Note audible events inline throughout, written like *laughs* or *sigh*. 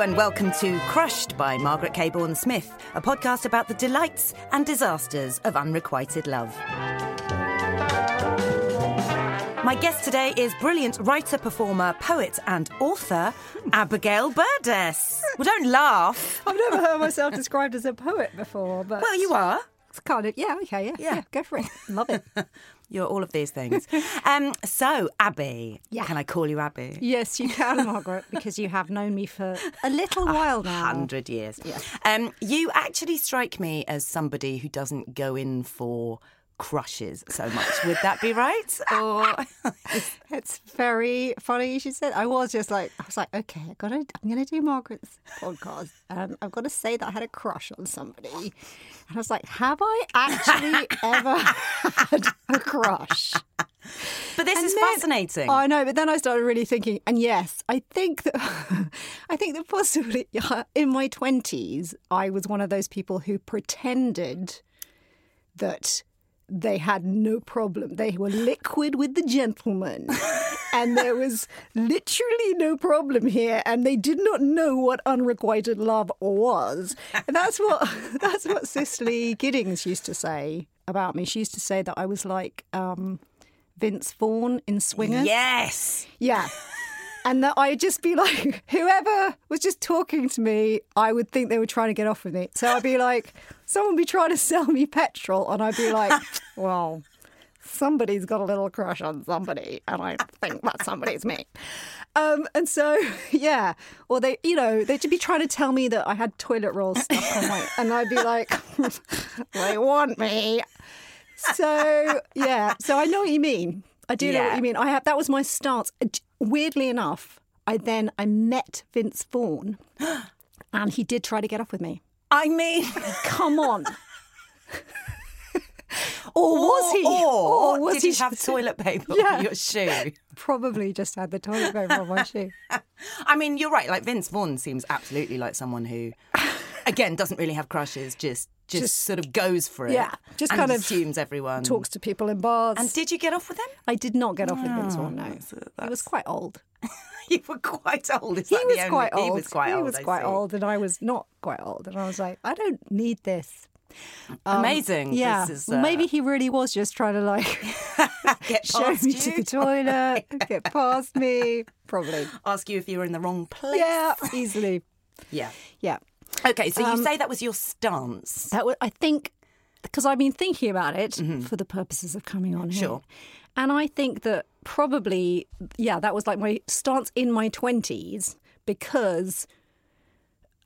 and welcome to Crushed by Margaret Cabourn Smith, a podcast about the delights and disasters of unrequited love. My guest today is brilliant writer, performer, poet, and author Abigail Burdess. Well, don't laugh. I've never heard myself described as a poet before, but Well, you are. it's kind of yeah, okay, yeah, Yeah. yeah, go for it. Love it. *laughs* You're all of these things. *laughs* Um, so, Abby, Yeah. can I call you Abby? yes, you can, *laughs* Margaret, because you have known me for a little while now. hundred years. Um, you actually strike me as somebody who doesn't go in for crushes so much. Would that be right? *laughs* Oh, or *laughs* It's very funny you should say. that. I was just like, I was like, okay, I gotta, I'm gonna do Margaret's podcast, and I've got to say that I had a crush on somebody, and I was like, have I actually *laughs* ever had a crush? but this And is then- fascinating. I know, but then I started really thinking, and yes, I think that I think that possibly in my twenties, I was one of those people who pretended that they had no problem. They were liquid with the gentleman. *laughs* And there was literally no problem here, and they did not know what unrequited love was. And that's what *laughs* that's what Cicely Giddings used to say about me. She used to say that I was like um, Vince Vaughn in Swingers. yes. Yeah. And that I'd just be like, *laughs* whoever was just talking to me, I would think they were trying to get off with me. So I'd be *laughs* like, someone be trying to sell me petrol, and I'd be like, *laughs* well, somebody's got a little crush on somebody, and I think that somebody's me. Um, and so, yeah, or they, you know, they'd be trying to tell me that I had toilet roll stuck on my, and I'd be like, they want me. So yeah, so I know what you mean. I do know what you mean. I have that was my stance. Weirdly enough, I then I met Vince Vaughn, *gasps* and he did try to get off with me. I mean, *laughs* Come on. *laughs* or was he? Or, was did he you have toilet paper Yeah. on your shoe? *laughs* Probably just had the toilet paper on my shoe. I mean, you're right. Like Vince Vaughn seems absolutely like someone who, again, doesn't really have crushes. Just, just, Just- sort of goes for it. Yeah, just kind of assumes everyone Talks to people in bars. And did you get off with him? I did not get off with Vince Vaughn. No, that's- he was quite old. *laughs* You were quite old. Is He was only- quite old. He was quite He old. was I quite see. old, and I was not quite old. And I was like, I don't need this. Amazing. Yeah, This is, Well, uh, maybe he really was just trying to like *laughs* *laughs* get show me you. to the toilet, get past me. Probably. Ask you if you were in the wrong place. Yeah, easily. Yeah. Yeah. Okay, so you Um, say that was your stance. That was, I think, because I've been thinking about it for the purposes of coming on here. Mm-hmm. Sure. And I think that probably, yeah, that was like my stance in my 20s because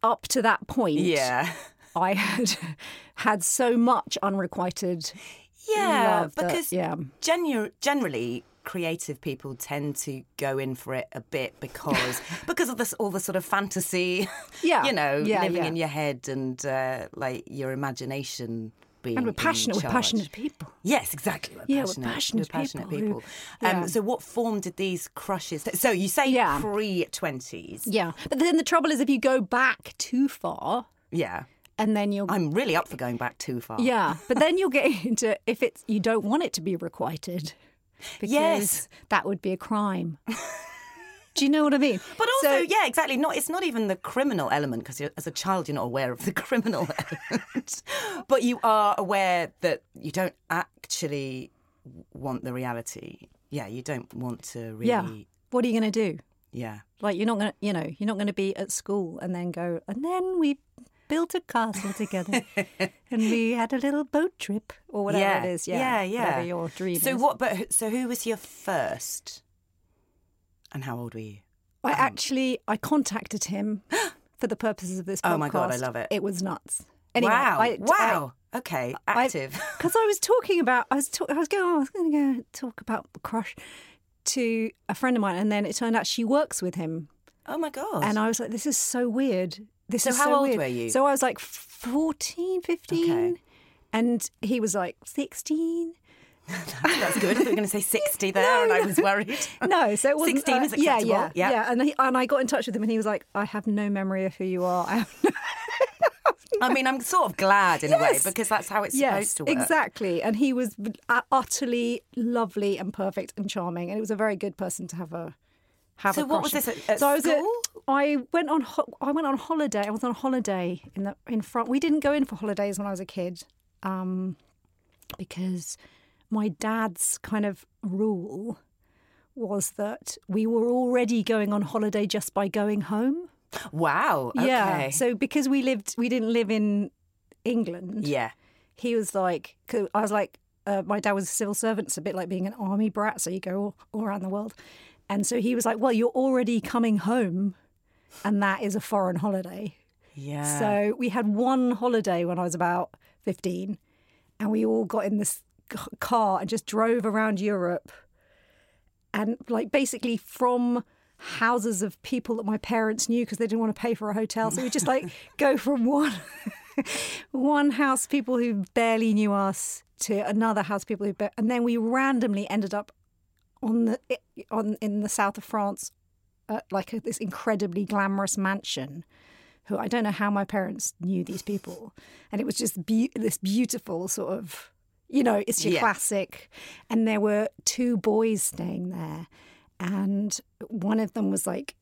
up to that point, Yeah. I had had so much unrequited Yeah, love that- because yeah. genu- generally creative people tend to go in for it a bit because *laughs* because of this all the sort of fantasy *laughs* Yeah, you know yeah, living yeah. in your head and uh, like your imagination being And we're passionate, we're passionate people. Yes, exactly. We're Yeah, we're passionate, passionate passionate people people. who- Um, so, what form did these crushes? So, you say Yeah. pre twenties. Yeah. But then the trouble is if you go back too far Yeah, and then you'll I'm really up for going back too far. Yeah, but then you'll get *laughs* into if it's you don't want it to be requited because Yes. that would be a crime. Do you know what I mean? *laughs* But also, So- yeah, exactly. Not it's not even the criminal element because as a child you're not aware of the *laughs* criminal element, *laughs* but you are aware that you don't actually want the reality. Yeah, you don't want to really. yeah. What are you going to do? yeah. Like you're not going to, you know, you're not going to be at school and then go and then we built a castle together *laughs* and we had a little boat trip or whatever yeah. it is. Yeah, yeah, yeah. Whatever your dream So is. what? But who- so who was your first? And how old were you? I um, actually I contacted him *gasps* for the purposes of this podcast. Oh my God, I love it. It was nuts. Anyway, wow! I, wow! okay, active. *laughs* because I was talking about I was talk, I was going oh, I was going to go talk about the crush to a friend of mine, and then it turned out she works with him, oh my god! and I was like, this is so weird. This So is how so old weird. were you? So I was like 14, 15. Okay. And he was like 16. *laughs* That's good. You were going to say sixty there, and I was worried. *laughs* No, so it wasn't. 16 is yeah, acceptable. yeah, Yeah. yeah. And, he, and I got in touch with him, and he was like, I have no memory of who you are. I no *laughs* I mean, I'm sort of glad in a way because that's how it's yes, supposed to work. exactly. And he was uh, utterly lovely and perfect and charming, and it was a very good person to have a have. So a what was this at, at so I was school? I went on ho- I went on holiday. I was on holiday in the in front. We didn't go in for holidays when I was a kid, um, because my dad's kind of rule was that we were already going on holiday just by going home. Wow. Okay. Yeah. So because we lived, we didn't live in England. yeah. He was like, 'cause I was like, uh, my dad was a civil servant. It's a bit like being an army brat. So you go all, all around the world. And so he was like, well, you're already coming home, and that is a foreign holiday. Yeah. So we had one holiday when I was about 15, and we all got in this car and just drove around Europe. And like basically from houses of people that my parents knew because they didn't want to pay for a hotel. So we just like *laughs* go from one one house people who barely knew us to another house people who and then we randomly ended up on the on in the south of France at like a, this incredibly glamorous mansion who I don't know how my parents knew these people and it was just be- this beautiful sort of you know it's your Yeah. classic and there were two boys staying there and one of them was like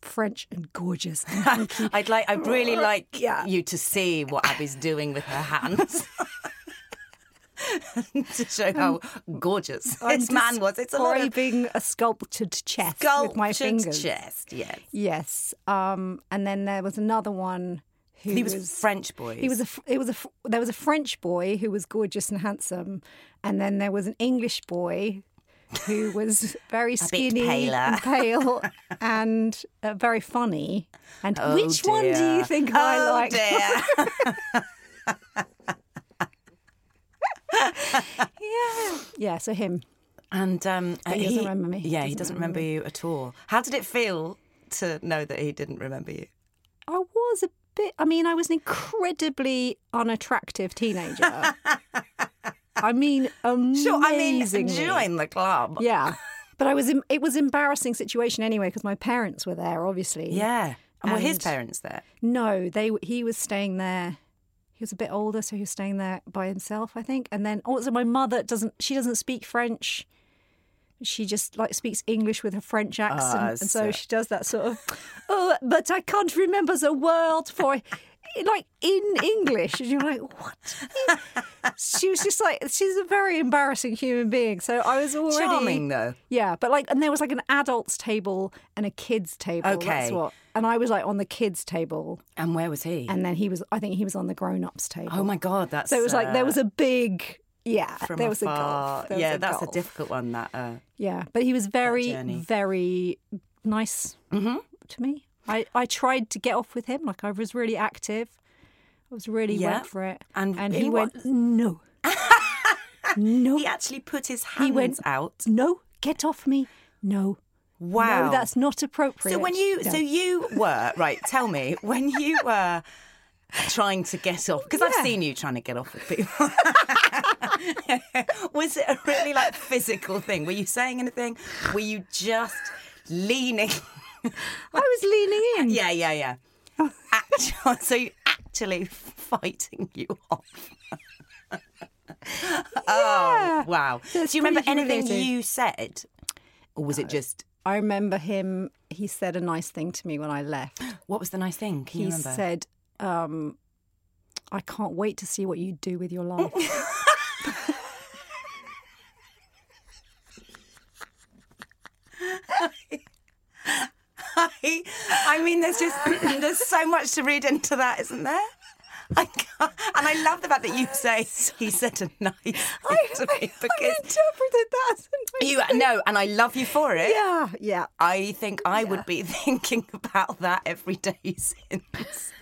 French and gorgeous and. *laughs* I'd like. I'd really *laughs* like Yeah. you to see what Abby's doing with her hands. *laughs* *laughs* to show how gorgeous I'm this man was. It's a describing a sculptured chest with my fingers. chest. Yes. Yes. Um, and then there was another one who He was, French boys. He was a. It was a. There was a French boy who was gorgeous and handsome, and then there was an English boy who was *laughs* very skinny and pale *laughs* and uh, very funny. And Oh, which one do you think I oh, like? dear. Yeah. So him. and um, But he doesn't remember me. Yeah, he Doesn't doesn't remember you at all. How did it feel to know that he didn't remember you? I was a bit. I mean, I was an incredibly unattractive teenager. I mean, amazingly. Sure, I mean, join the club. Yeah, *laughs* but I was. em- It was embarrassing situation anyway because my parents were there, obviously. Yeah. And were his parents there? No, they. He was staying there. He was a bit older, so he was staying there by himself, I think. And then also, my mother doesn't. She doesn't speak French. She just like speaks English with a French accent, Ah, and so so- she does that sort of. Oh, but I can't remember the word for, like in English, and you're like, what? she was just like, she's a very embarrassing human being. So I was already Charming, though. yeah, but like, and there was like an adults table and a kids table. Okay. that's what. And I was like on the kids table, And where was he? and then he was. I think he was on the grown-ups table. oh my God, that's So it was like there was uh, a big. Yeah, from there was a golf. Yeah, a that's a difficult one. That uh, Yeah, but he was very, very nice Mhm. to me. I, I tried to get off with him. Like I was really active. I was really Yeah. went for it. And and he he, went, no, *laughs* no, he actually put his hands went- out. no, get off me, no. Wow, No, that's not appropriate. So when you, No. so you were right. Tell me when you were trying to get off because I've seen you trying to get off with people. *laughs* was it a really like physical thing? Were you saying anything? Were you just leaning? *laughs* I was leaning in. yeah, yeah, yeah. *laughs* Actually, *laughs* so you actually fighting you off. Oh wow! That's Do you remember pretty anything humiliating. you said, or was it just I remember him. He said a nice thing to me when I left. *gasps* what was the nice thing? Can you He remember? said, um, "I can't wait to see what you do with your life." I, I mean, there's just there's so much to read into that, isn't there? I can't, and I love the fact that you say he said a nice thing to me *laughs* because I interpreted that. as a nice you know, and I love you for it. Yeah, yeah. I think I would be *laughs* thinking about that every day *laughs* since.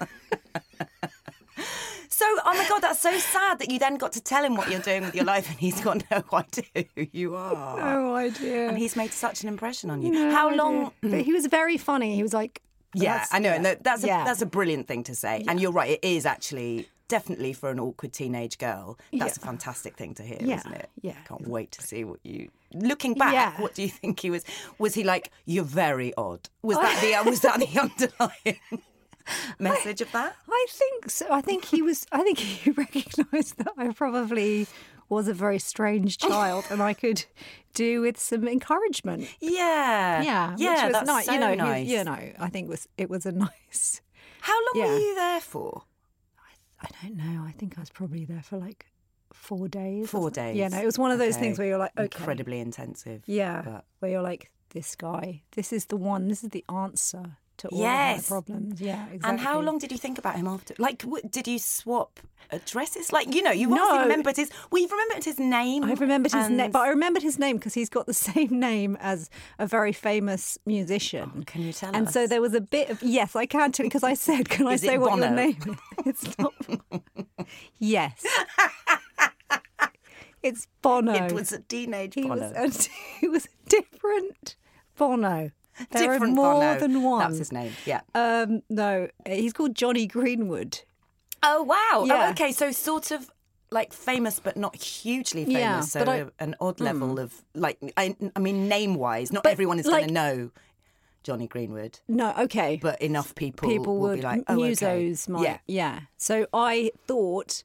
So, oh my god, that's so sad that you then got to tell him what you're doing with your life, and he's got no *laughs* idea who you are. No idea. And he's made such an impression on you. No How idea. long? But he was very funny. He was like, Yeah, I know, and yeah. that- that's a, Yeah. that's a brilliant thing to say. And you're right; it is actually definitely for an awkward teenage girl. That's a fantastic thing to hear, Yeah, isn't it? yeah. Can't wait to see what you. Looking back, Yeah. what do you think he was? Was he like you're very odd? Was oh. that the was that the *laughs* underlying message of that? I think so. I think he was. I think he *laughs* recognised that I probably was a very strange oh. child, and I could do with some encouragement. Yeah. Yeah, Yeah. which was that's nice. So you know, he- nice. you know, I think was it was a *laughs* nice. How long were you there for? I I don't know. I think I was probably there for like four days. Four days. Yeah, no, it was one of those Okay. things where you're like, okay, Incredibly intensive. yeah, but- where you're like, this guy, this is the one, this is the answer to all Yes. my problems. Yeah, exactly. And how long did you think about him after? Like, w- did you swap addresses? Like, you know, you No. remembered his. Well, you've remembered his name. I remembered his name, but I remembered his name because he's got the *laughs* same name as a very famous musician. Oh, Can you tell and us? so there was a bit of yes, I can tell because I said, "Can I say what your name *laughs* is?" It's not. yes, *laughs* it's Bono. It was a teenage he Bono. was. A, he was a different Bono. There Different are more Bono. than one. That's his name. Yeah. Um, no, he's called Johnny Greenwood. Oh wow. Yeah. Oh, okay. So sort of like famous, but not hugely famous. Yeah, so I- Hmm. an odd level of like. I, I mean, name wise, not But, everyone is like- going to know Johnny Greenwood, No, okay. but enough people, people will would be like, oh, okay. musos might Yeah. yeah so i thought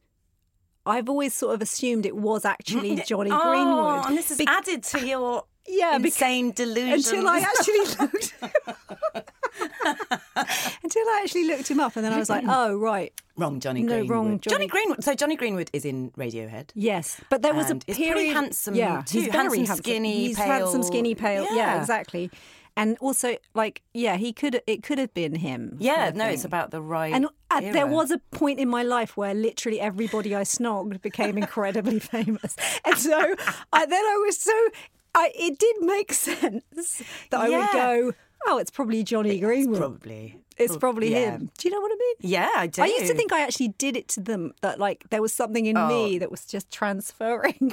i've always sort of assumed it was actually johnny oh, greenwood and this is Bec- added to your yeah insane delusion. until i actually *laughs* looked him up *laughs* until i actually looked him up and then i was like oh right wrong Johnny Greenwood. No, Greenwood. wrong Johnny... Johnny- Greenwood. So Johnny Greenwood is in Radiohead. yes but there was a period pretty handsome yeah too. he's very Handsome, handsome skinny, he's pale. handsome skinny pale yeah. Yeah. exactly and also like yeah he could it could have been him Yeah, no, it's about the right. And uh, there was a point in my life where literally everybody I snogged became incredibly *laughs* famous, and so I, then I was so I, it did make *laughs* sense that I would go, oh, it's probably Johnny Greenwood. probably. it's probably yeah. him. Do you know what I mean? Yeah, I do. I used to think I actually did it to them that like there was something in Oh. me that was just transferring. *laughs* *laughs*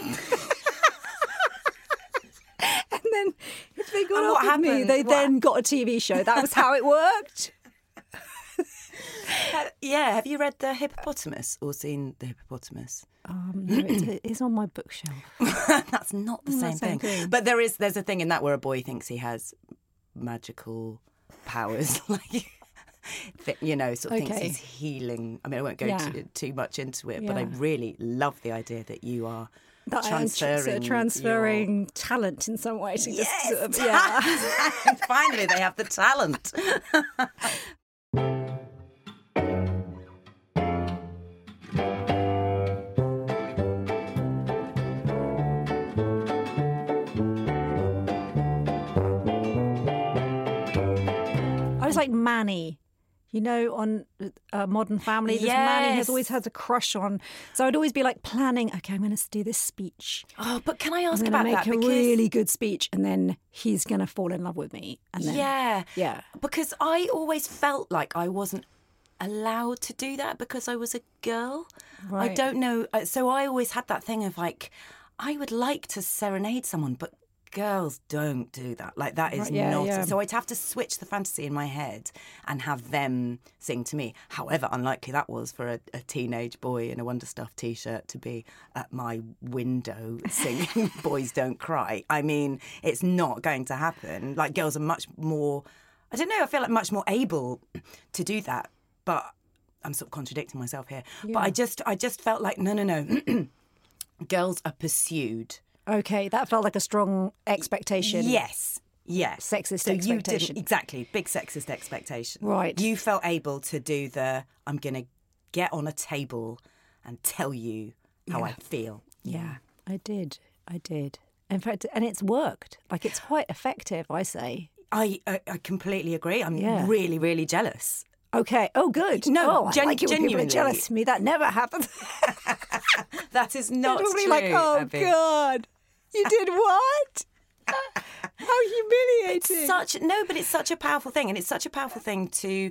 and then if they got And with me, happened? they What- then got a TV show. That was how it worked. Yeah, have you read the hippopotamus or seen the hippopotamus? Um, no, it's, *laughs* it's on my bookshelf. That's not the same Not same thing. thing. But there is there's a thing in that where a boy thinks he has magical powers, *laughs* like you know, sort of thinks he's healing. I mean, I won't go Yeah. too, too much into it, but I really love the idea that you are that I am tr- transferring, transferring talent in some way to Your... just *laughs* yeah. Finally, they have the talent. You know, on uh, Modern Family, this Manny has always had a crush on. So I'd always be like planning, okay, I'm going to do this speech. Oh, but can I ask about make that? a Because really good speech, and then he's going to fall in love with me. And then, yeah, yeah. because I always felt like I wasn't allowed to do that because I was a girl. I don't know. uh, So I always had that thing of like, I would like to serenade someone, but girls don't do that. Like that is Right, yeah, not. yeah. So I'd have to switch the fantasy in my head and have them sing to me. However unlikely that was for a, a teenage boy in a Wonder Stuff t-shirt to be at my window *laughs* singing "Boys Don't Cry." I mean, it's not going to happen. Like girls are much more. I don't know. I feel like much more able to do that, but I'm sort of contradicting myself here. But I just, I just felt like no, no, no. *clears throat* Girls are pursued. Okay, that felt like a strong expectation. Yes. Yes. Sexist so expectation. exactly. Big sexist expectation. Right. You felt able to do the I'm going to get on a table and tell you how I feel. Yeah, I did. I did. In fact, and it's worked. Like it's quite effective, I say. I, I, I completely agree. I'm Yeah. really, really jealous. Okay. Oh, good. No, oh, gen- I like it when people are genuinely. jealous of me. That never happens. *laughs* That is *laughs* not It'll true. like, oh Abby. God, you did what? How humiliating! such no, but it's such a powerful thing, and it's such a powerful thing to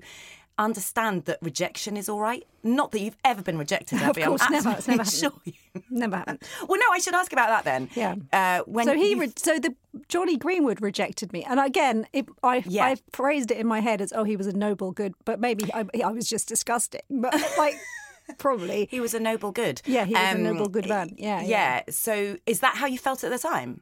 understand that rejection is all right. Not that you've ever been rejected, Of course, I'm never. It's never sure you. *laughs* Never happened. Well, no, I should ask about that then. Yeah. Uh, when so he, re- so the Johnny Greenwood rejected me, and again, it, I Yeah. I phrased it in my head as, oh, he was a noble good, but maybe I, I was just disgusting, but like *laughs* probably. he was a noble good. Yeah, he was a Um, noble good man. Yeah, yeah. yeah. So is that how you felt at the time?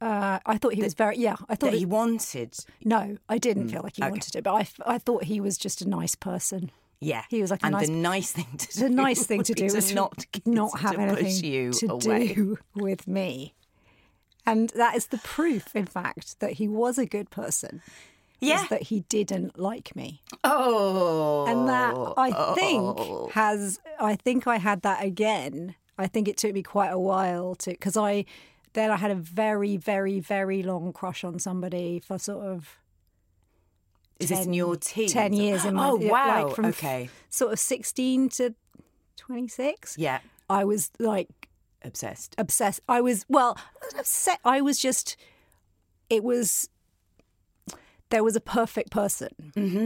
Uh, I thought he was very. Yeah, I thought That he, wanted. No, I didn't Mm, feel like he wanted it, but I, I thought he was just a nice person. Yeah. He was like a and nice- the nice thing to do. The nice thing to do was to not not have to anything to away. do *laughs* with me. And that is the proof, in fact, that he was a good person. Is that he didn't like me. Oh. and that I oh. think has I think I had that again. I think it took me quite a while to because I then I had a very very very long crush on somebody for sort of Is this in 10 your teens? 10 years in my Oh, wow. like from f- okay. sort of 16 to 26 Yeah. I was like Obsessed. obsessed I was well I was upset I was just it was there was a perfect person Mm-hmm.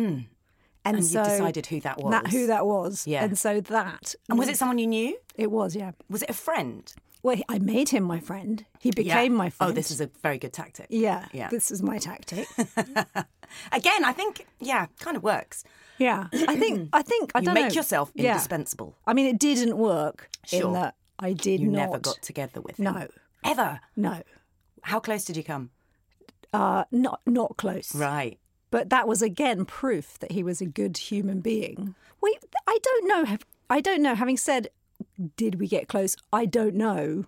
and, And so you decided who that was. that who that was Yeah. and so that And was it someone you knew? it was yeah Was it a friend? Well, I made him my friend. He Yeah. became my friend. Oh, this is a very good tactic. yeah, Yeah. This is my tactic. *laughs* Again, I think, yeah, kind of works. yeah, I think. *clears throat* I think. I you don't make know. yourself Yeah. indispensable. I mean, it didn't work Sure. in that I did You not. never got together with him. No, Ever. no, How close did you come? Uh, not not close. Right. But that was again proof that he was a good human being. We, I don't know. have- I don't know. Having said, did we get close? I don't know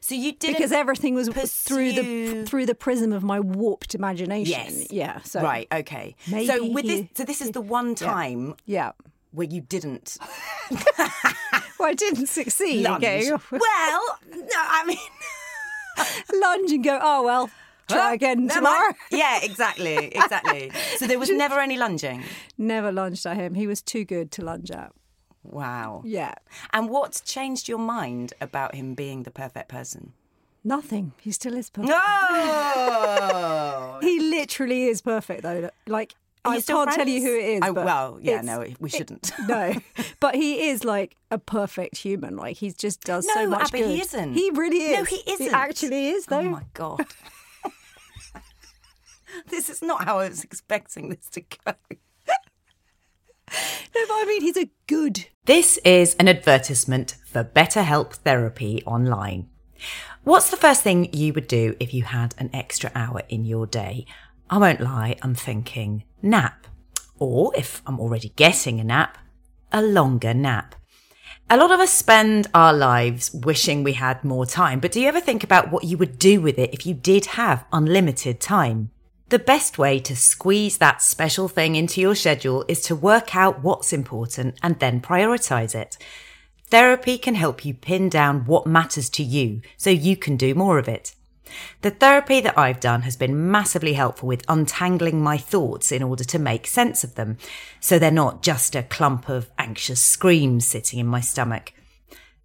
So you did because everything was through the through the prism of my warped imagination. Yes. Yeah. So right. Okay. so maybe with this, so this is the one time Yeah. where you didn't *laughs* *laughs* Well, I didn't succeed lunge. off Well, no, I mean. *laughs* lunge and go, oh, well, try again tomorrow. *laughs* Yeah, exactly, exactly. So there was never any lunging. Never lunged at him. He was too good to lunge at. Wow. Yeah. And what changed your mind about him being the perfect person? Nothing. He still is perfect. No. *laughs* He literally is perfect, though. Like, I can't tell you who it is. I- but well, yeah, no, we shouldn't. *laughs* no, but he is like a perfect human. Like he just does so much Abby, good. he isn't. He really is. No, he isn't. actually is, oh though. Oh my god. *laughs* this is not how I was expecting this to go. *laughs* No, but I mean, he's a good. This is an advertisement for BetterHelp Therapy Online. What's the first thing you would do if you had an extra hour in your day? I won't lie, I'm thinking nap. Or if I'm already getting a nap, a longer nap. A lot of us spend our lives wishing we had more time, but do you ever think about what you would do with it if you did have unlimited time? The best way to squeeze that special thing into your schedule is to work out what's important and then prioritize it. Therapy can help you pin down what matters to you so you can do more of it. The therapy that I've done has been massively helpful with untangling my thoughts in order to make sense of them, so they're not just a clump of anxious screams sitting in my stomach.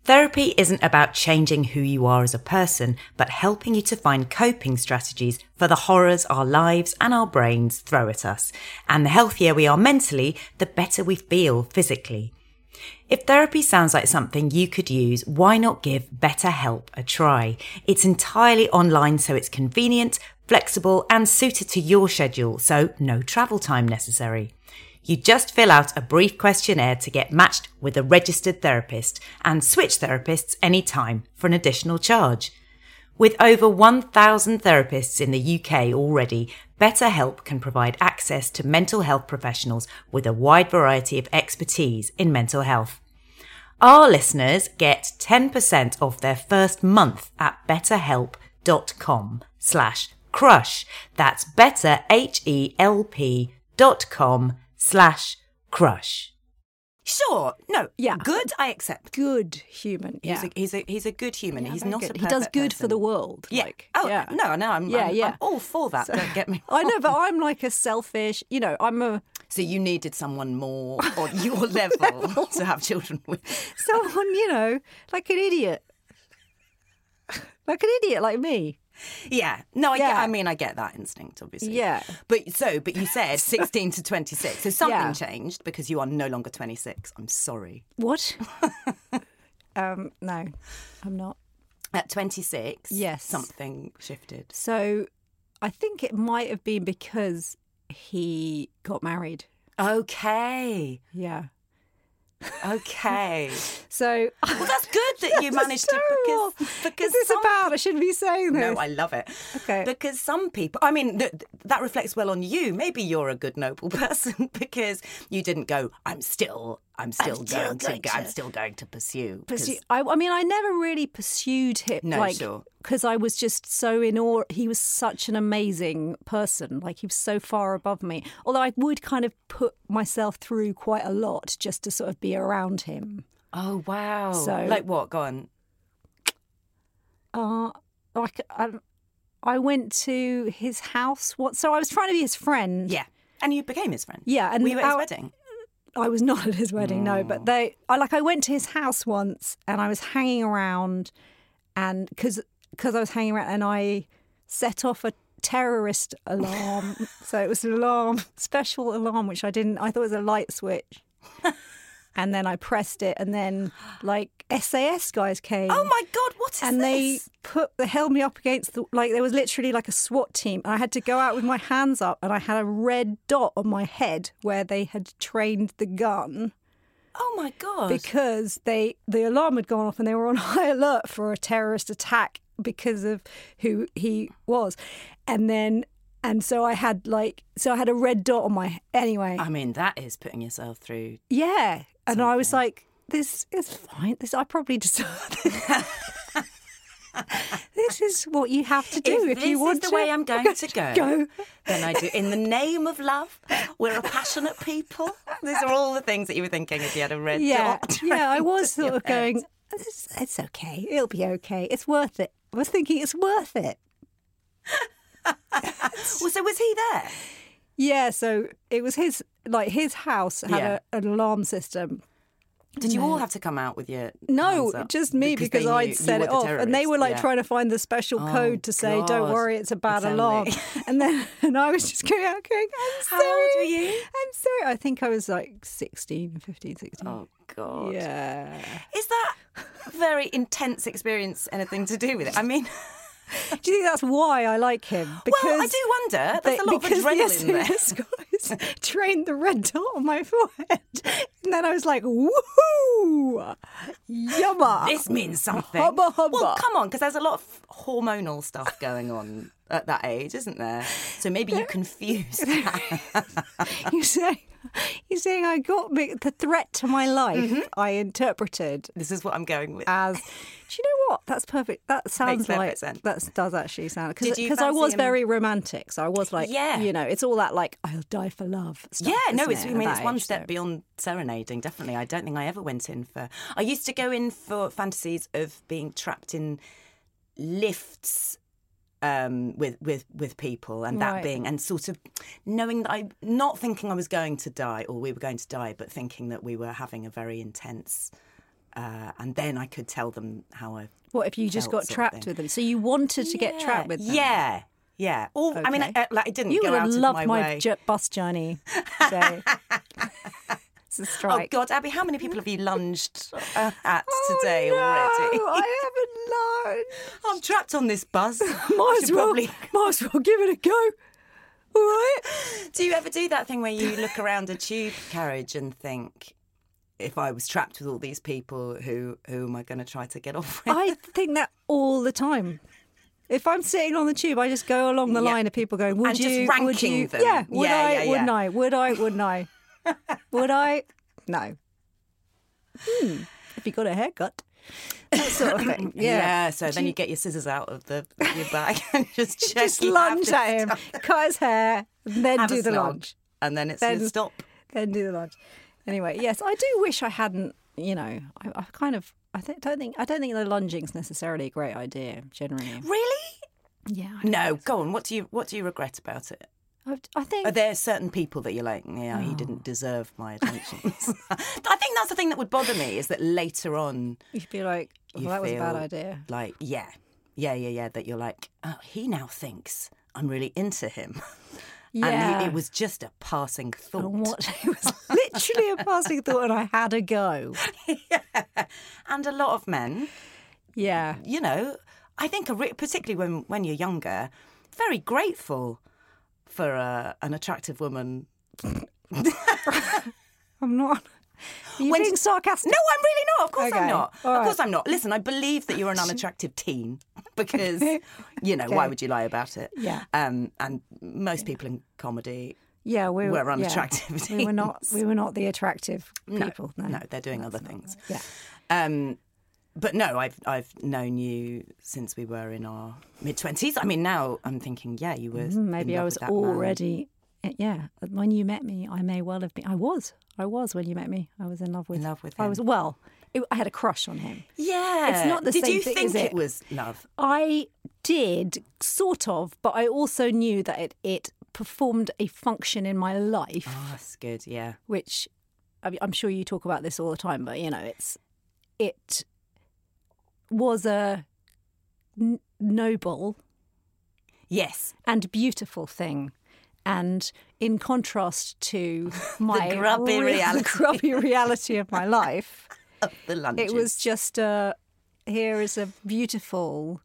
Therapy isn't about changing who you are as a person, but helping you to find coping strategies for the horrors our lives and our brains throw at us. And the healthier we are mentally, the better we feel physically. If therapy sounds like something you could use, why not give BetterHelp a try? It's entirely online, so it's convenient, flexible, and suited to your schedule, so no travel time necessary. You just fill out a brief questionnaire to get matched with a registered therapist and switch therapists anytime for an additional charge. With over 1,000 therapists in the UK already, BetterHelp can provide access to mental health professionals with a wide variety of expertise in mental health. Our listeners get 10% off their first month at betterhelp.com slash crush. That's better, H-E-L-P dot com slash crush. Sure. No. Yeah. Good. I accept. Good human. He's Yeah. a he's a he's a good human. Yeah, he's not good. a He does perfect good for the world. Yeah. Like, oh yeah. no, no. I'm Yeah, I'm, yeah. I'm all for that. Don't get me. *laughs* I know, but I'm like a selfish. You know, I'm a So you needed someone more *laughs* on your level to have children with. someone. You know, like an idiot, like an idiot like me. Yeah. No, I get, I mean I get that instinct, obviously. Yeah. But so, but you said *laughs* 16 to 26. So something Yeah. changed because you are no longer 26. I'm sorry. What? *laughs* um, no, I'm not. At 26, Yes. something shifted. So I think it might have been because he got married. Okay. Yeah. Okay. *laughs* So Well, that's good that *laughs* you managed to because because Is this about? I shouldn't be saying this. No, I love it. Okay. Because some people, I mean, th- that reflects well on you. Maybe you're a good, noble *laughs* person because you didn't go, I'm still, I'm still, still going, going to, I'm still going to pursue. Pursue- I, I mean, I never really pursued him. No, like, sure. Because I was just so in awe. He was such an amazing person. Like, he was so far above me. Although I would kind of put myself through quite a lot just to sort of be around him. Oh, wow. So- like what? Go on. Uh, like, I, I went to his house. What? So I was trying to be his friend. Yeah. And you became his friend. Yeah, and we Were at his wedding? I was not at his wedding, no. But oh. they, I like, I went to his house once, and I was hanging around, and because because I was hanging around, and I set off a terrorist alarm. *laughs* so it was an alarm, special alarm, which I didn't. I thought it was a light switch, *laughs* and then I pressed it, and then like SAS guys came. Oh my God, what is and they put they held me up against the like there was literally like a SWAT team and I had to go out with my hands up and I had a red dot on my head where they had trained the gun Oh my God. because they the alarm had gone off and they were on *laughs* high alert for a terrorist attack because of who he was and then and so I had like so I had a red dot on my anyway I mean, that is putting yourself through. yeah and I was like this is fine this I probably deserve this *laughs* this is what you have to do if, this you want to. This is the way I'm *laughs* going to go, go then I do. In the name of love, we're a passionate people. *laughs* These are all the things that you were thinking if you had a red yeah dot. yeah I was sort of going it's, it's okay it'll be okay it's worth it I was thinking it's worth it Well, so was he there? Yeah, so it was his like his house had Yeah. a, an alarm system. Did you all have to come out with your No, hands up? just me they because, knew I'd you set were it the off, and they were like trying to find the special Oh, code to say, "Don't God. worry, it's a bad It's alarm." *laughs* and then and I was just going out, going, "I'm How sorry, old were you? I'm sorry." I think I was like 16, 15, 16. Oh God! Yeah. Is that very intense experience anything to do with it? I mean, *laughs* Do you think that's why I like him? Because well, I do wonder. There's a lot of because adrenaline the *laughs* there. Guys trained the red dot on my forehead, and then I was like, "Woohoo, yumma!" This means something. Hubba, hubba. Well, come on, because there's a lot of hormonal stuff going on at that age, isn't there? So maybe you confuse. *laughs* you say *laughs* you're saying I got me, the threat to my life. Mm-hmm. I interpreted This is what I'm going with. as. Do you know what? That's perfect. That sounds like sense. that does actually sound because I was him? very romantic. So I was like, Yeah. you know, it's all that like I'll die for love. Stuff, Yeah, no, it's. it, I mean, it's one age, step so. beyond serenading. Definitely, I don't think I ever went in for. I used to go in for fantasies of being trapped in lifts um, with with with people, and that Right. being and sort of knowing that I not thinking I was going to die or we were going to die, but thinking that we were having a very intense. Uh, and then I could tell them how I. What if you just got trapped with them? So you wanted to get trapped with them? Yeah, yeah. Or I mean, Okay. I, like, I didn't You would have loved my, j- bus journey. So. *laughs* it's a Oh. God, Abby, how many people have you lunged uh, *laughs* at Oh, today no, already? I *laughs* haven't. I'm trapped on this bus. *laughs* Might as well, probably... *laughs* might as well give it a go. All right. *gasps* Do you ever do that thing where you look around a tube carriage and think, if I was trapped with all these people, who who am I going to try to get off with? I think that all the time. If I'm sitting on the tube, I just go along the Yeah. line of people going, "Would And just you? would ranking you? them. Yeah. Would Yeah, I? yeah, Wouldn't. I? Would I? Wouldn't I? *laughs* would I? No. Hmm. If you got a haircut, that sort of thing. *clears throat* Yeah. so then you get your scissors out of the your bag *laughs* and just *laughs* check. Just you lunge at him, *laughs* cut his hair, then have do the lunge. and then it's Then- stop. Then do the lunge. Anyway, yes, I do wish I hadn't. You know, I, I kind of. I th- don't think. I don't think the lunging's necessarily a great idea. Generally, Really? yeah. No. Go on. What do you What do you regret about it? I, I think. Are there certain people that you're like, yeah, he Oh. didn't deserve my *laughs* attention? *laughs* I think that's the thing that would bother me is that later on, You'd be like, well, You that was a bad idea. like, yeah, yeah, yeah, yeah, that you're like, oh, he now thinks I'm really into him. Yeah. *laughs* And he, it was just a passing thought. And what it was literally a passing thought, and I had a go. And a lot of men, Yeah. you know, I think, re- particularly when, when you're younger, very grateful for uh, an attractive woman. *laughs* I'm not. Are you When- being sarcastic? No, I'm really not. Of course Okay. I'm not. All of right. course I'm not. Listen, I believe that you're an *laughs* unattractive teen *laughs* because, you know, why would you lie about it? Yeah. Um, and most people in comedy, Yeah, we We're yeah. unattractive We were not. We were not the attractive people. No, no, they're doing other things. Yeah. Um, but no, I've I've known you since we were in our mid twenties. I mean, now I'm thinking, yeah, you were. Mm, Maybe I was that man. already. Yeah, when you met me, I may well have been. I was. I was when you met me. I was in love with. In love with Him. I was well. It, I had a crush on him. Yeah, It's not the Did same you thing, think it? it was love? I did sort of, but I also knew that it it performed a function in my life, Oh, that's good. Yeah. which I mean, I'm sure you talk about this all the time. But you know, it's it was a n- noble Yes. and beautiful thing. And in contrast to *laughs* my grubby real- *laughs* reality. grubby reality of my life, *laughs* The lunches. it was just a here is a beautiful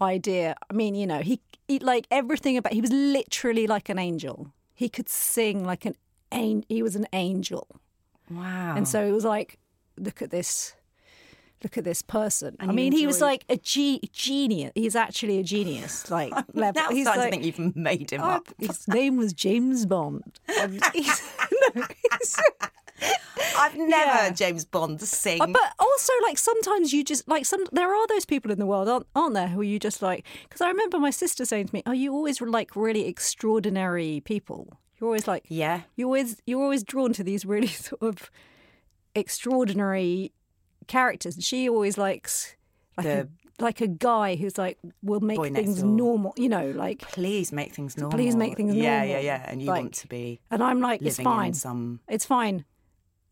idea. I mean, you know, he, he like everything about he was literally like an angel. He could sing like an an- he was an angel. wow. And so it was like, look at this, look at this person. And I mean, he was like a ge- genius. He's actually a genius. Like *laughs* level. He's like, to think you've made him oh, up. his name was James Bond. *laughs* He's- *laughs* no, he's- I've never Yeah. heard James Bond sing. Uh, but also, like sometimes you just like some. There are those people in the world, aren't, aren't there, who you just like? Because I remember my sister saying to me, "Are you always like really extraordinary people? You're always like, yeah. you always you're always drawn to these really sort of extraordinary characters." And she always likes like a, like a guy who's like will make things normal. You know, like. Please make things normal. please make things normal. Yeah, yeah, yeah. And you Like, want to be And I'm like, it's fine. some. it's fine.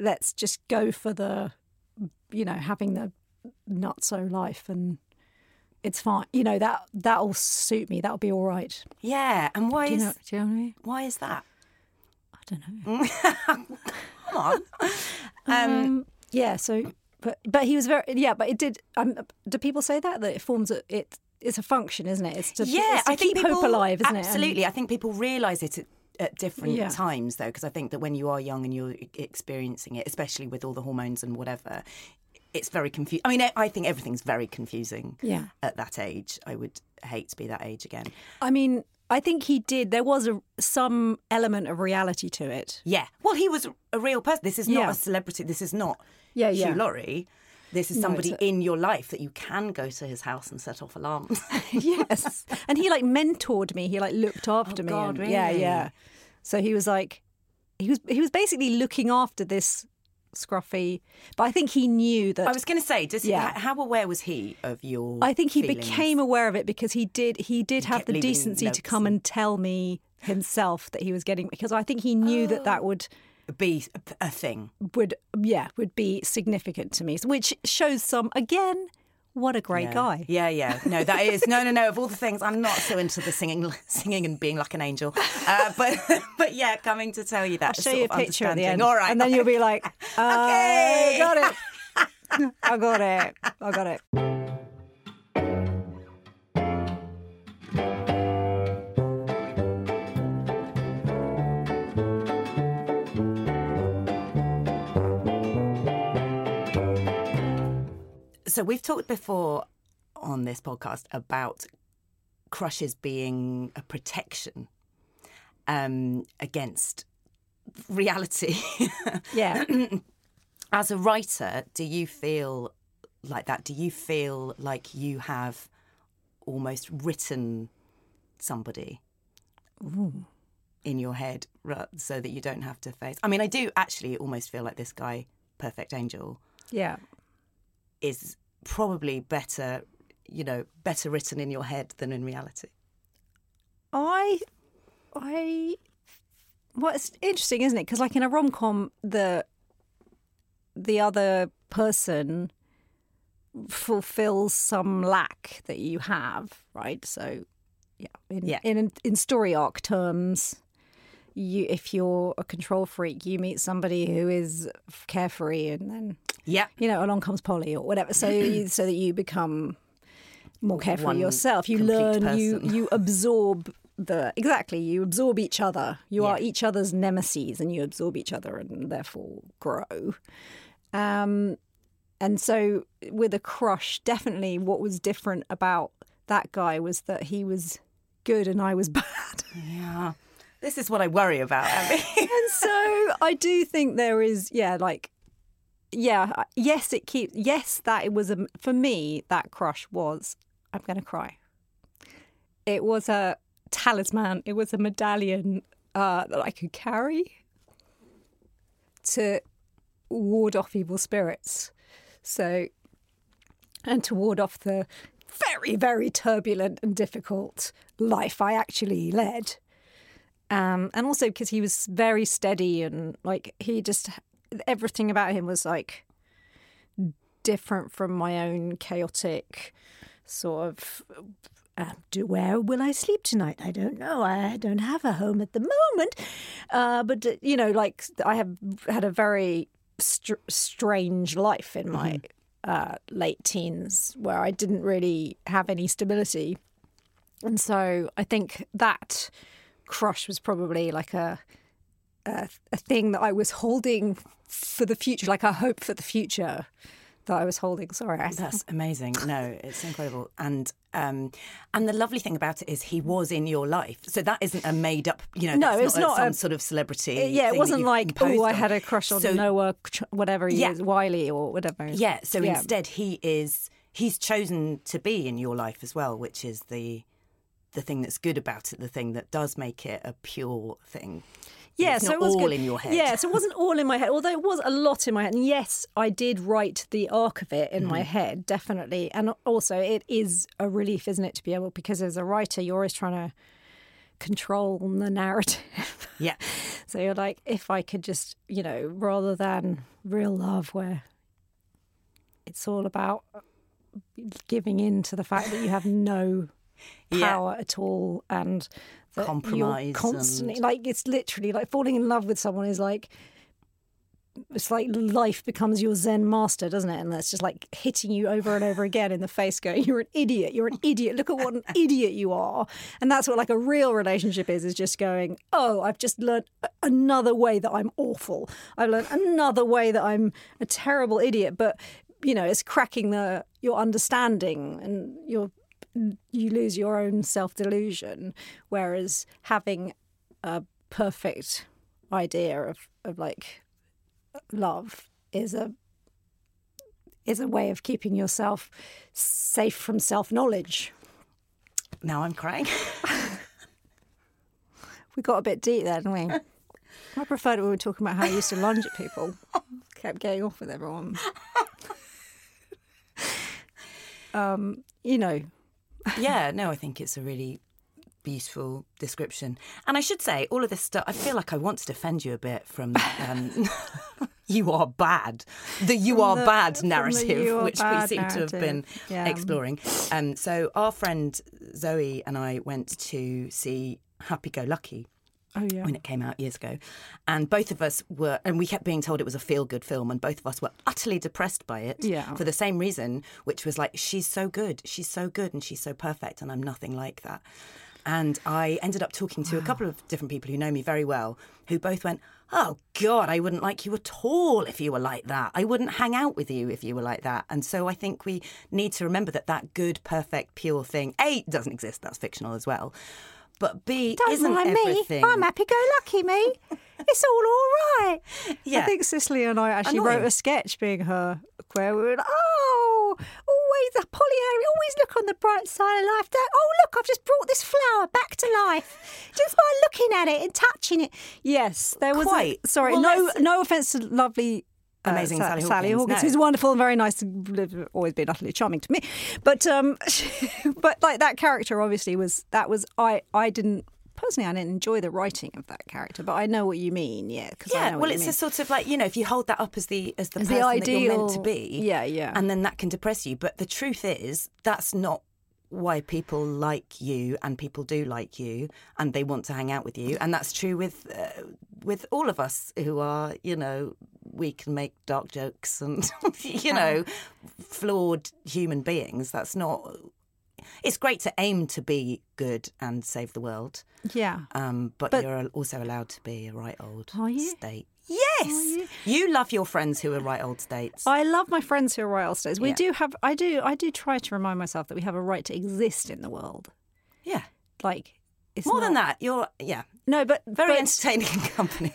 Let's just go for the, you know, having the not so life, and it's fine. You know that that'll suit me. That'll be all right. Yeah. And why Do you is know? Do you know what I mean? why is that? I don't know. *laughs* Come on. Um, yeah. So, but but he was very yeah. But it did. Um, do people say that that it forms a it? It's a function, isn't it? It's to, yeah, it's to I think keep people, hope alive, isn't it? Absolutely. I think people realise it at, at different Yeah. times, though, because I think that when you are young and you're experiencing it, especially with all the hormones and whatever, it's very confusing. I mean, I- think everything's very confusing Yeah. at that age. I would hate to be that age again. I mean, I think he did. There was a some element of reality to it. Yeah. Well, he was a real person. This is Yeah. not a celebrity. This is not Yeah, Hugh yeah. Laurie. This is somebody it's a- in your life that you can go to his house and set off alarms. *laughs* *laughs* yes. And he like mentored me. He like looked oh, after me. God, and- Yeah, really? yeah. yeah. So he was like, he was he was basically looking after this scruffy. But I think he knew that. I was going to say, does Yeah. he, how aware was he of your? I think he feelings? became aware of it because he did. He did have the decency to come and- and tell me himself that he was getting because I think he knew that oh. that would be a, thing. would yeah would be significant to me, which shows some again. What a great yeah. guy! Yeah, yeah. No, that is no, no, no. Of all the things, I'm not so into the singing, *laughs* singing and being like an angel. Uh, *laughs* but, but yeah, coming to tell you that. I'll show you a picture at the end, All right, and then you'll be like, *laughs* Okay. "I got it, I got it, I got it." So we've talked before on this podcast about crushes being a protection um, against reality. *laughs* Yeah, *clears throat* As a writer, do you feel like that? Do you feel like you have almost written somebody in your head so that you don't have to face? I mean, I do actually almost feel like this guy, Perfect Angel, yeah. is probably better, you know, better written in your head than in reality. I, I, well, it's interesting, isn't it? Because like in a rom com, the the other person fulfills some lack that you have, right? So, yeah, in Yeah. in in story arc terms, you if you're a control freak, you meet somebody who is carefree, and then Yeah. you know along comes Polly or whatever. So *clears throat* you, so that you become more carefree One yourself. You learn, you person. you absorb the exactly you absorb each other. You are each other's nemesis, and you absorb each other, and therefore grow. Um, and so with a crush, definitely what was different about that guy was that he was good and I was *laughs* bad. Yeah. This is what I worry about, Abby. *laughs* and so I do think there is, yeah, like, yeah, yes, it keeps, yes, that it was a, for me, that crush was, I'm going to cry. It was a talisman, it was a medallion uh, that I could carry to ward off evil spirits. So, and to ward off the very, very turbulent and difficult life I actually led um, and also because he was very steady and like he just everything about him was like different from my own chaotic sort of uh, do where will I sleep tonight? I don't know. I don't have a home at the moment, uh, but uh, you know, like I have had a very str- strange life in my uh, late teens where I didn't really have any stability, and so I think that crush was probably like a, a a thing that I was holding for the future, like a hope for the future that I was holding. Sorry, I That's *laughs* amazing. No, it's incredible. And um, and the lovely thing about it is he was in your life, so that isn't a made up. You know, No, that's it's not, not some a- sort of celebrity. yeah, it wasn't like oh, I had a crush on So- Noah, whatever he Yeah. is, Wiley or whatever. Yeah. So Yeah. instead, he is he's chosen to be in your life as well, which is the the thing that's good about it, the thing that does make it a pure thing. Yeah, It's so not it was all good. in your head. Yeah, so it wasn't all in my head, although it was a lot in my head. And yes, I did write the arc of it in my Mm-hmm. head, definitely. And also, it is a relief, isn't it, to be able because as a writer, you're always trying to control the narrative. Yeah. *laughs* so you're like, if I could just, you know, rather than real love, where it's all about giving in to the fact that you have no Yeah. power at all and Compromise you're constantly and- like it's literally like falling in love with someone is like it's like life becomes your zen master doesn't it? And that's just like hitting you over and over again in the face going you're an idiot. You're an idiot. Look at what an *laughs* idiot you are. And that's what like a real relationship is is just going oh i've just learned another way that i'm awful. I've learned another way that i'm a terrible idiot. But you know it's cracking the your understanding and your you lose your own self delusion. Whereas having a perfect idea of, of like love is a is a way of keeping yourself safe from self knowledge. Now I'm crying. *laughs* We got a bit deep there, didn't we? *laughs* I preferred it when we were talking about how I used to lunge at people. *laughs* Kept getting off with everyone. um, you know, yeah, no, I think it's a really beautiful description. And I should say, all of this stuff, I feel like I want to defend you a bit from um, *laughs* you are bad, the you are the- bad narrative, are which we bad seem to have been. Yeah. exploring. Um, so our friend Zoe and I went to see Happy Go Lucky oh yeah, when it came out years ago. And both of us were, and we kept being told it was a feel good film, and both of us were utterly depressed by it Yeah. for the same reason, which was like, she's so good, she's so good, and she's so perfect, and I'm nothing like that. And I ended up talking to a couple of different people who know me very well, who both went, Oh God, I wouldn't like you at all if you were like that. I wouldn't hang out with you if you were like that. And so I think we need to remember that that good, perfect, pure thing, A, doesn't exist, that's fictional as well. But B, Don't isn't mind everything. me. I'm happy-go-lucky, me. It's all all right. *laughs* Yeah. I think Cicely and I actually Annoying. wrote a sketch being her queer. We were like, oh, always a Pollyanna. Always look on the bright side of life. Don't, oh, look, I've just brought this flower back to life just by looking at it and touching it. Yes, there was. Quite. A, sorry, Well, no, no offense to lovely. Uh, Amazing Sa- Sally Hawkins, no. who's wonderful and very nice, and always been utterly charming to me. But um, *laughs* but like that character, obviously was that was I I didn't personally I didn't enjoy the writing of that character, but I know what you mean. Yeah, because I Yeah, know well, what you it's mean. a sort of like you know, if you hold that up as the as the As the person that you're meant to ideal- be, yeah, yeah. and then that can depress you. But the truth is, that's not why people like you, and people do like you, and they want to hang out with you, and that's true with uh, with all of us who are, you know, we can make dark jokes and *laughs* you know, flawed human beings. That's not. it's great to aim to be good and save the world, Yeah. um, but, But- you're also allowed to be a right old Are you? state. Yes, you? love your friends who are right old states. I love my friends who are right old states. We Yeah. do have. I do. I do try to remind myself that we have a right to exist in the world. yeah, Like it's more than that, you're yeah No, but very but- entertaining *laughs* company.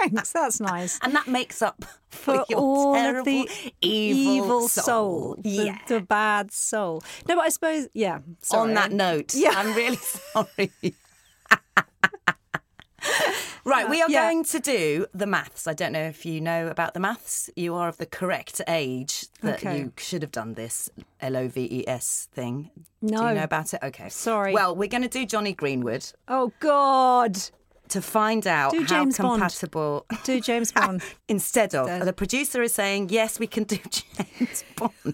Thanks. That's nice. And that makes up for, for your all terrible, the evil, soul, the, Yeah. the bad soul. No, but I suppose, yeah. Sorry. On that note, Yeah. I'm really *laughs* sorry. *laughs* right, we uh, are Yeah. going to do the maths. I don't know if you know about the maths. You are of the correct age that Okay. you should have done this L O V E S thing. No. Do you know about it? Okay. Sorry. Well, we're going to do Johnny Greenwood Oh God, to find out Do how James Bond. compatible. do James *laughs* Bond. Instead of the producer is saying yes, we can do *laughs* James Bond. I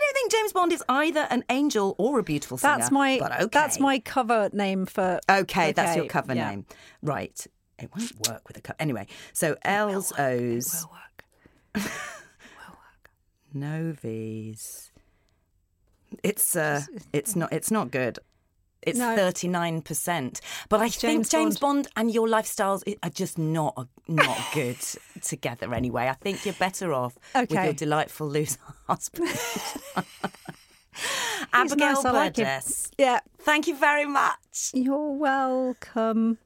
don't think James Bond is either an angel or a beautiful singer. That's my. But okay. That's my cover name for. Okay, that's your cover yeah. name. Right. It won't work with a cover. Anyway, so L's, O's, *laughs* Will work. no V's. It's uh, it's not it's not good. It's thirty nine percent. But I think James James Bond. and your lifestyles are just not not good *laughs* together. Anyway, I think you're better off with your delightful loose *laughs* husband. Abigail nice, I like Yeah. Thank you very much. You're welcome.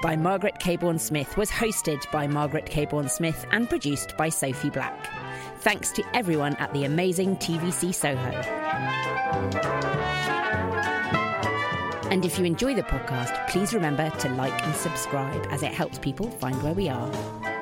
By Margaret Cabourn Smith was hosted by Margaret Cabourn Smith and produced by Sophie Black. Thanks to everyone at the amazing TVC Soho. And if you enjoy the podcast, please remember to like and subscribe as it helps people find where we are.